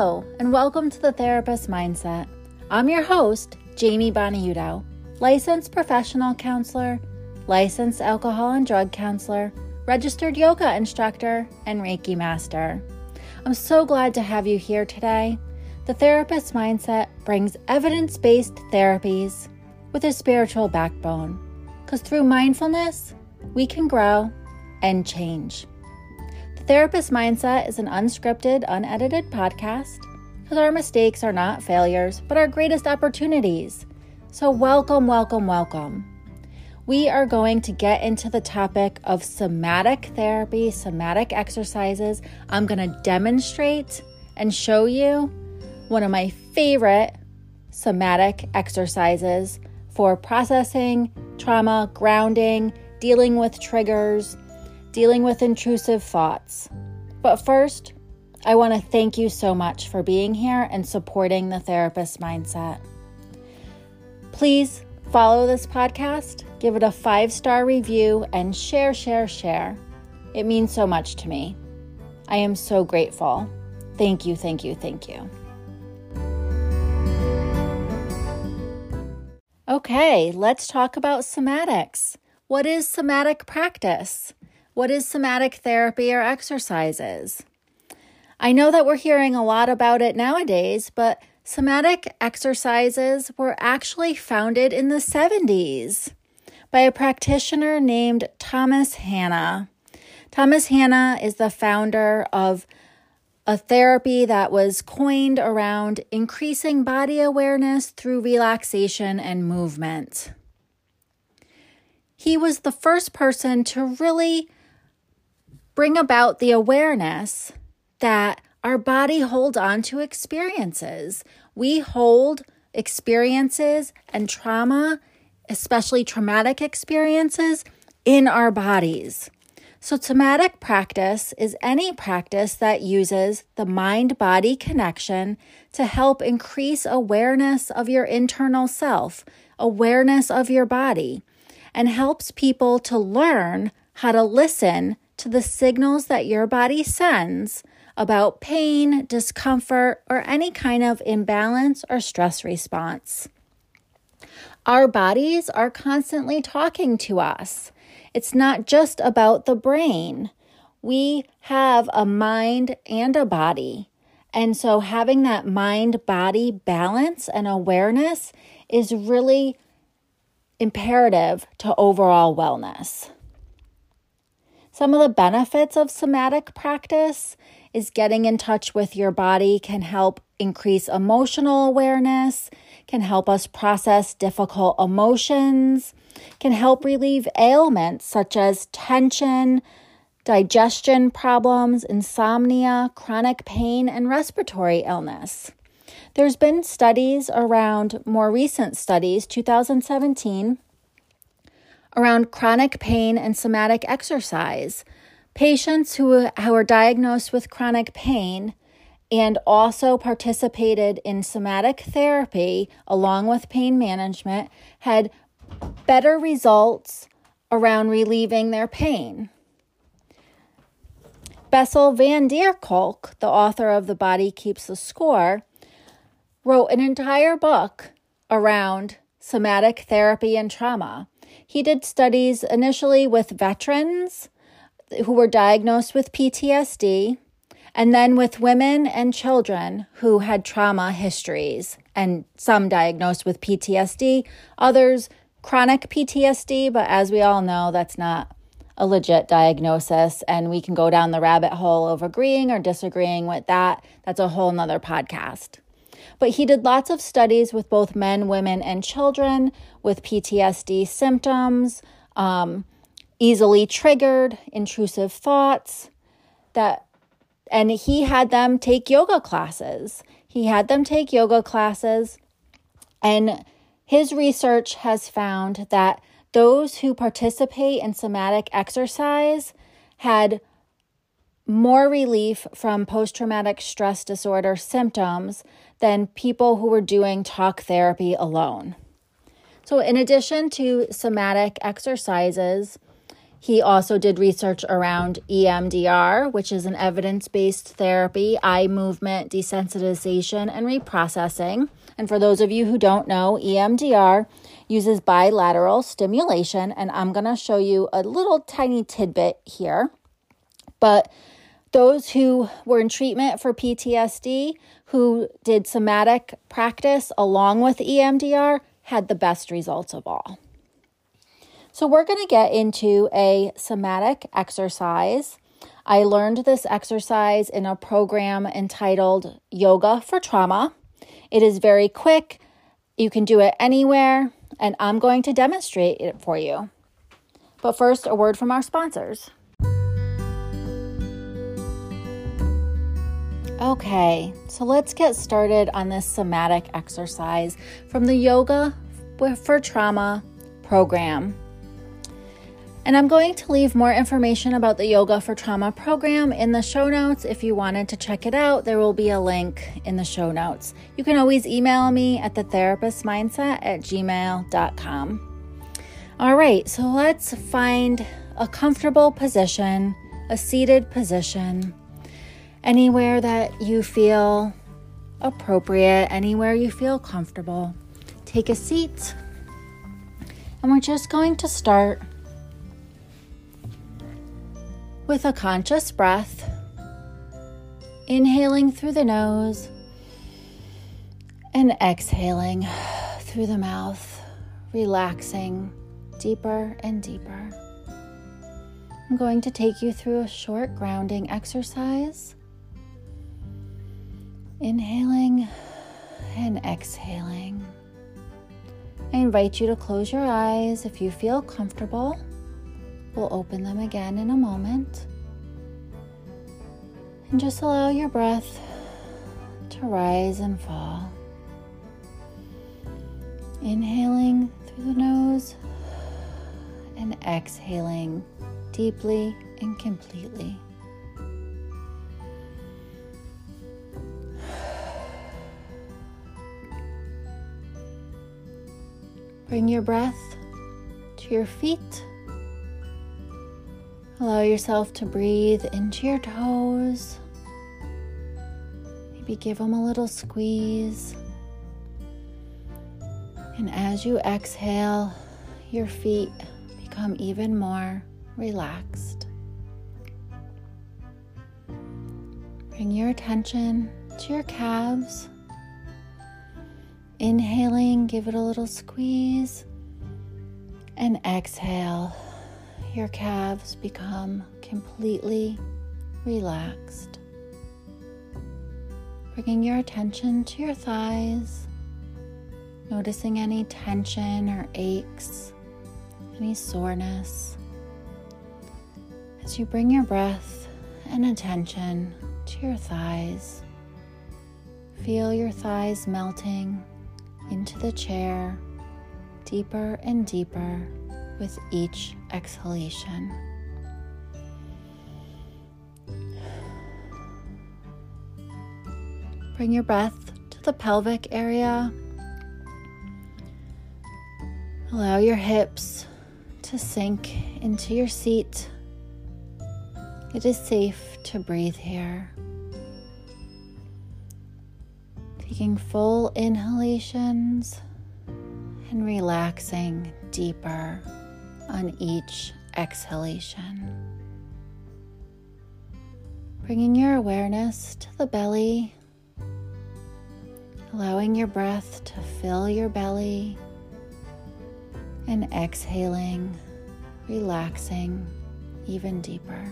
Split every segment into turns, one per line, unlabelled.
Hello, and welcome to the Therapist Mindset. I'm your host, Jamie Boniudo, licensed professional counselor, licensed alcohol and drug counselor, registered yoga instructor, and Reiki master. I'm so glad to have you here today. The Therapist Mindset brings evidence based therapies with a spiritual backbone because through mindfulness, we can grow and change. The Therapist Mindset is an unscripted, unedited podcast because our mistakes are not failures, but our greatest opportunities. So, welcome, welcome, welcome. We are going to get into the topic of somatic therapy, somatic exercises. I'm going to demonstrate and show you one of my favorite somatic exercises for processing trauma, grounding, dealing with triggers, dealing with intrusive thoughts. But first, I want to thank you so much for being here and supporting the therapist mindset. Please follow this podcast, give it a five star review, and share, share, share. It means so much to me. I am so grateful. Thank you, thank you, thank you. Okay, let's talk about somatics. What is somatic practice? What is somatic therapy or exercises? I know that we're hearing a lot about it nowadays, but somatic exercises were actually founded in the 70s by a practitioner named Thomas Hanna. Thomas Hanna is the founder of a therapy that was coined around increasing body awareness through relaxation and movement. He was the first person to really bring about the awareness that our body holds on to experiences. We hold experiences and trauma, especially traumatic experiences, in our bodies. So, somatic practice is any practice that uses the mind body connection to help increase awareness of your internal self, awareness of your body, and helps people to learn how to listen to the signals that your body sends about pain, discomfort, or any kind of imbalance or stress response. Our bodies are constantly talking to us. It's not just about the brain. We have a mind and a body. And so, having that mind body balance and awareness is really imperative to overall wellness. Some of the benefits of somatic practice is getting in touch with your body can help increase emotional awareness, can help us process difficult emotions, can help relieve ailments such as tension, digestion problems, insomnia, chronic pain, and respiratory illness. There's been studies around more recent studies, 2017, around chronic pain and somatic exercise. Patients who, who are diagnosed with chronic pain and also participated in somatic therapy along with pain management had better results around relieving their pain. Bessel van der Kolk, the author of The Body Keeps the Score, wrote an entire book around somatic therapy and trauma. He did studies initially with veterans who were diagnosed with PTSD, and then with women and children who had trauma histories, and some diagnosed with PTSD, others chronic PTSD, but as we all know, that's not a legit diagnosis, and we can go down the rabbit hole of agreeing or disagreeing with that. That's a whole nother podcast. But he did lots of studies with both men, women, and children with PTSD symptoms, um, easily triggered, intrusive thoughts that and he had them take yoga classes. He had them take yoga classes and his research has found that those who participate in somatic exercise had more relief from post traumatic stress disorder symptoms than people who were doing talk therapy alone. So, in addition to somatic exercises, He also did research around EMDR, which is an evidence based therapy, eye movement desensitization, and reprocessing. And for those of you who don't know, EMDR uses bilateral stimulation, and I'm going to show you a little tiny tidbit here. But those who were in treatment for PTSD, who did somatic practice along with EMDR, had the best results of all. So, we're going to get into a somatic exercise. I learned this exercise in a program entitled Yoga for Trauma. It is very quick, you can do it anywhere, and I'm going to demonstrate it for you. But first, a word from our sponsors. Okay, so let's get started on this somatic exercise from the Yoga for Trauma program. And I'm going to leave more information about the Yoga for Trauma program in the show notes. If you wanted to check it out, there will be a link in the show notes. You can always email me at thetherapistmindset at gmail.com. All right, so let's find a comfortable position, a seated position anywhere that you feel appropriate, anywhere you feel comfortable. Take a seat, and we're just going to start with a conscious breath, inhaling through the nose and exhaling through the mouth, relaxing deeper and deeper. I'm going to take you through a short grounding exercise Inhaling and exhaling. I invite you to close your eyes if you feel comfortable. We'll open them again in a moment. And just allow your breath to rise and fall. Inhaling through the nose and exhaling deeply and completely. Bring your breath to your feet. Allow yourself to breathe into your toes. Maybe give them a little squeeze. And as you exhale, your feet become even more relaxed. Bring your attention to your calves. Inhaling, give it a little squeeze. And exhale, your calves become completely relaxed. Bringing your attention to your thighs, noticing any tension or aches, any soreness. As you bring your breath and attention to your thighs, feel your thighs melting into the chair deeper and deeper with each exhalation. Bring your breath to the pelvic area. Allow your hips to sink into your seat. It is safe to breathe here. Taking full inhalations and relaxing deeper on each exhalation. Bringing your awareness to the belly, allowing your breath to fill your belly, and exhaling, relaxing even deeper.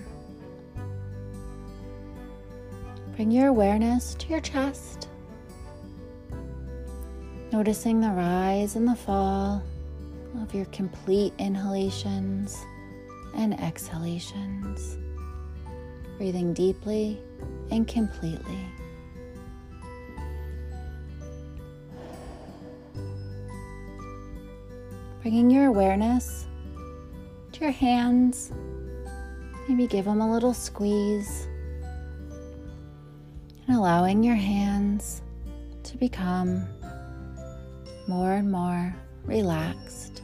Bring your awareness to your chest Noticing the rise and the fall of your complete inhalations and exhalations. Breathing deeply and completely. Bringing your awareness to your hands. Maybe give them a little squeeze. And allowing your hands to become more and more relaxed.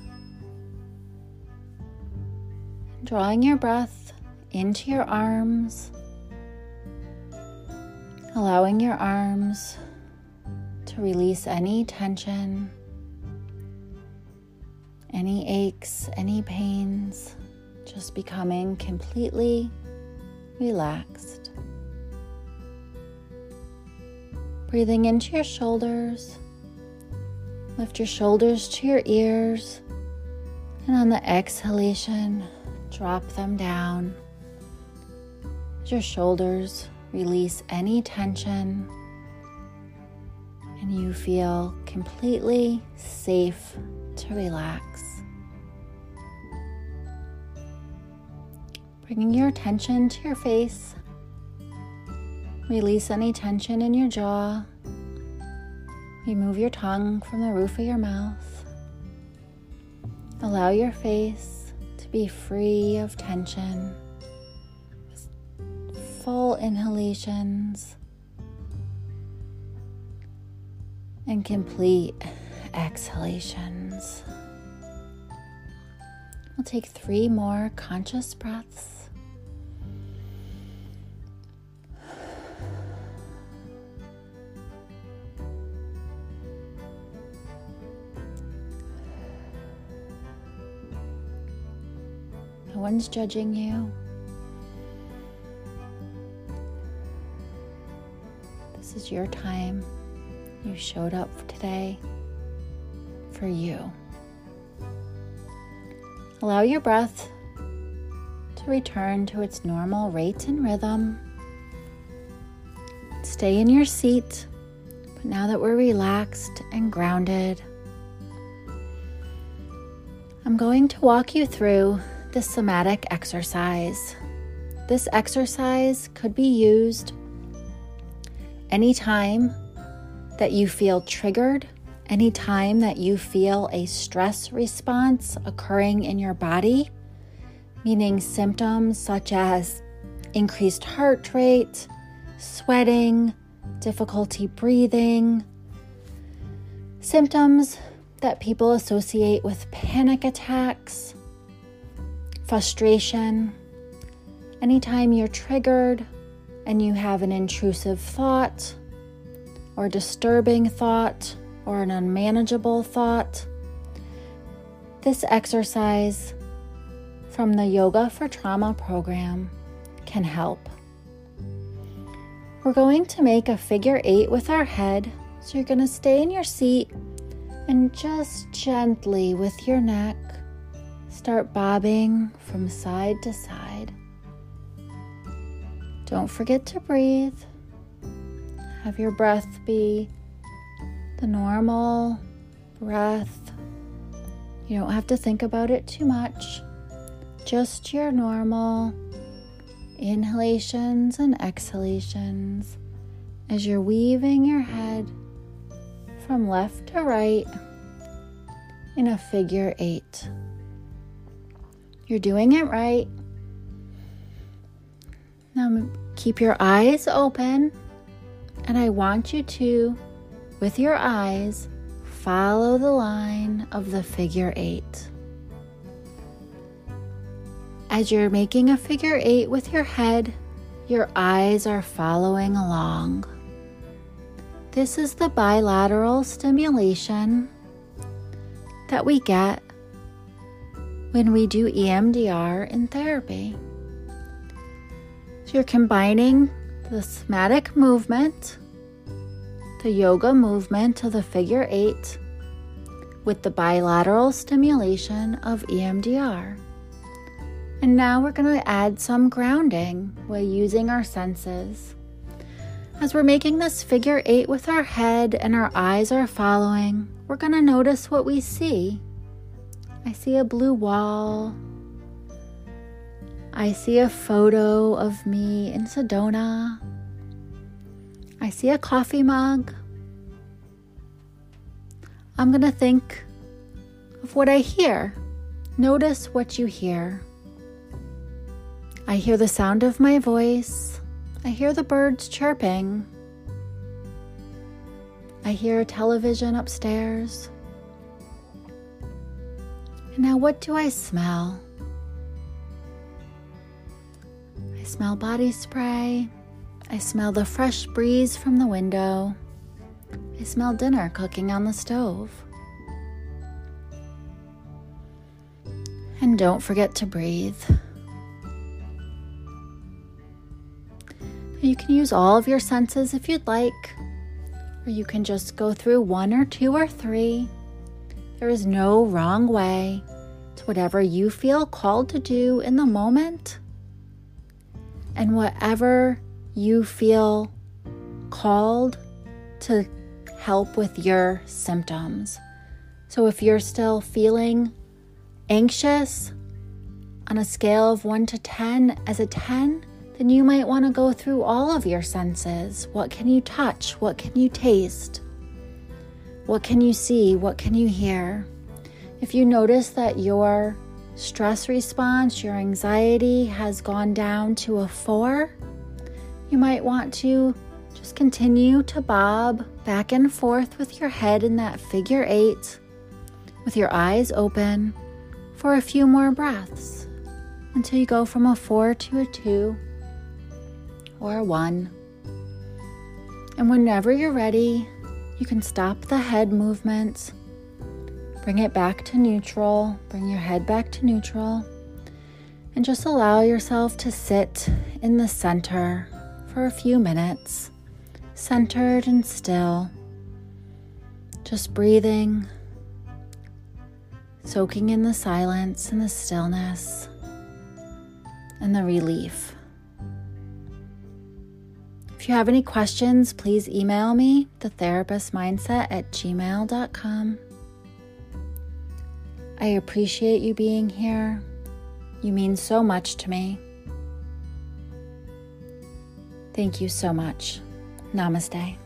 drawing your breath into your arms, allowing your arms to release any tension, any aches, any pains, just becoming completely relaxed. Breathing into your shoulders, lift your shoulders to your ears, and on the exhalation, drop them down. As your shoulders release any tension, and you feel completely safe to relax. Bringing your attention to your face, release any tension in your jaw. Remove your tongue from the roof of your mouth. Allow your face to be free of tension. Full inhalations and complete exhalations. We'll take three more conscious breaths. One's judging you. This is your time. You showed up today for you. Allow your breath to return to its normal rate and rhythm. Stay in your seat, but now that we're relaxed and grounded, I'm going to walk you through the somatic exercise. This exercise could be used anytime that you feel triggered, anytime that you feel a stress response occurring in your body, meaning symptoms such as increased heart rate, sweating, difficulty breathing, symptoms that people associate with panic attacks, frustration. Anytime you're triggered and you have an intrusive thought, or disturbing thought or an unmanageable thought, this exercise from the Yoga for Trauma program can help. We're going to make a figure eight with our head. So you're going to stay in your seat and just gently with your neck start bobbing from side to side. Don't forget to breathe. Have your breath be the normal breath. You don't have to think about it too much. Just your normal inhalations and exhalations as you're weaving your head from left to right in a figure eight. You're doing it right. Now keep your eyes open and I want you to, with your eyes, follow the line of the figure eight. As you're making a figure eight with your head, your eyes are following along. This is the bilateral stimulation that we get when we do EMDR in therapy. So you're combining the somatic movement, the yoga movement of the figure eight, with the bilateral stimulation of EMDR. And now we're going to add some grounding by using our senses. As we're making this figure eight with our head and our eyes are following, we're going to notice what we see. I see a blue wall, I see a photo of me in Sedona. I see a coffee mug. I'm going to think of what I hear. Notice what you hear. I hear the sound of my voice. I hear the birds chirping. I hear a television upstairs. Now, what do I smell? I smell body spray. I smell the fresh breeze from the window. I smell dinner cooking on the stove. And don't forget to breathe. You can use all of your senses if you'd like, or you can just go through one or two or three. There is no wrong way. It's whatever you feel called to do in the moment and whatever you feel called to help with your symptoms. So if you're still feeling anxious on a scale of 1 to 10 as a 10, then you might want to go through all of your senses. What can you touch? What can you taste? What can you see? What can you hear? If you notice that your stress response, your anxiety has gone down to a four, you might want to just continue to bob back and forth with your head in that figure eight with your eyes open for a few more breaths until you go from a four to a two or a one. And whenever you're ready, you can stop the head movements Bring it back to neutral. Bring your head back to neutral. And just allow yourself to sit in the center for a few minutes, centered and still. Just breathing, soaking in the silence and the stillness and the relief. If you have any questions, please email me, thetherapistmindset at gmail.com. I appreciate you being here. You mean so much to me. Thank you so much. Namaste.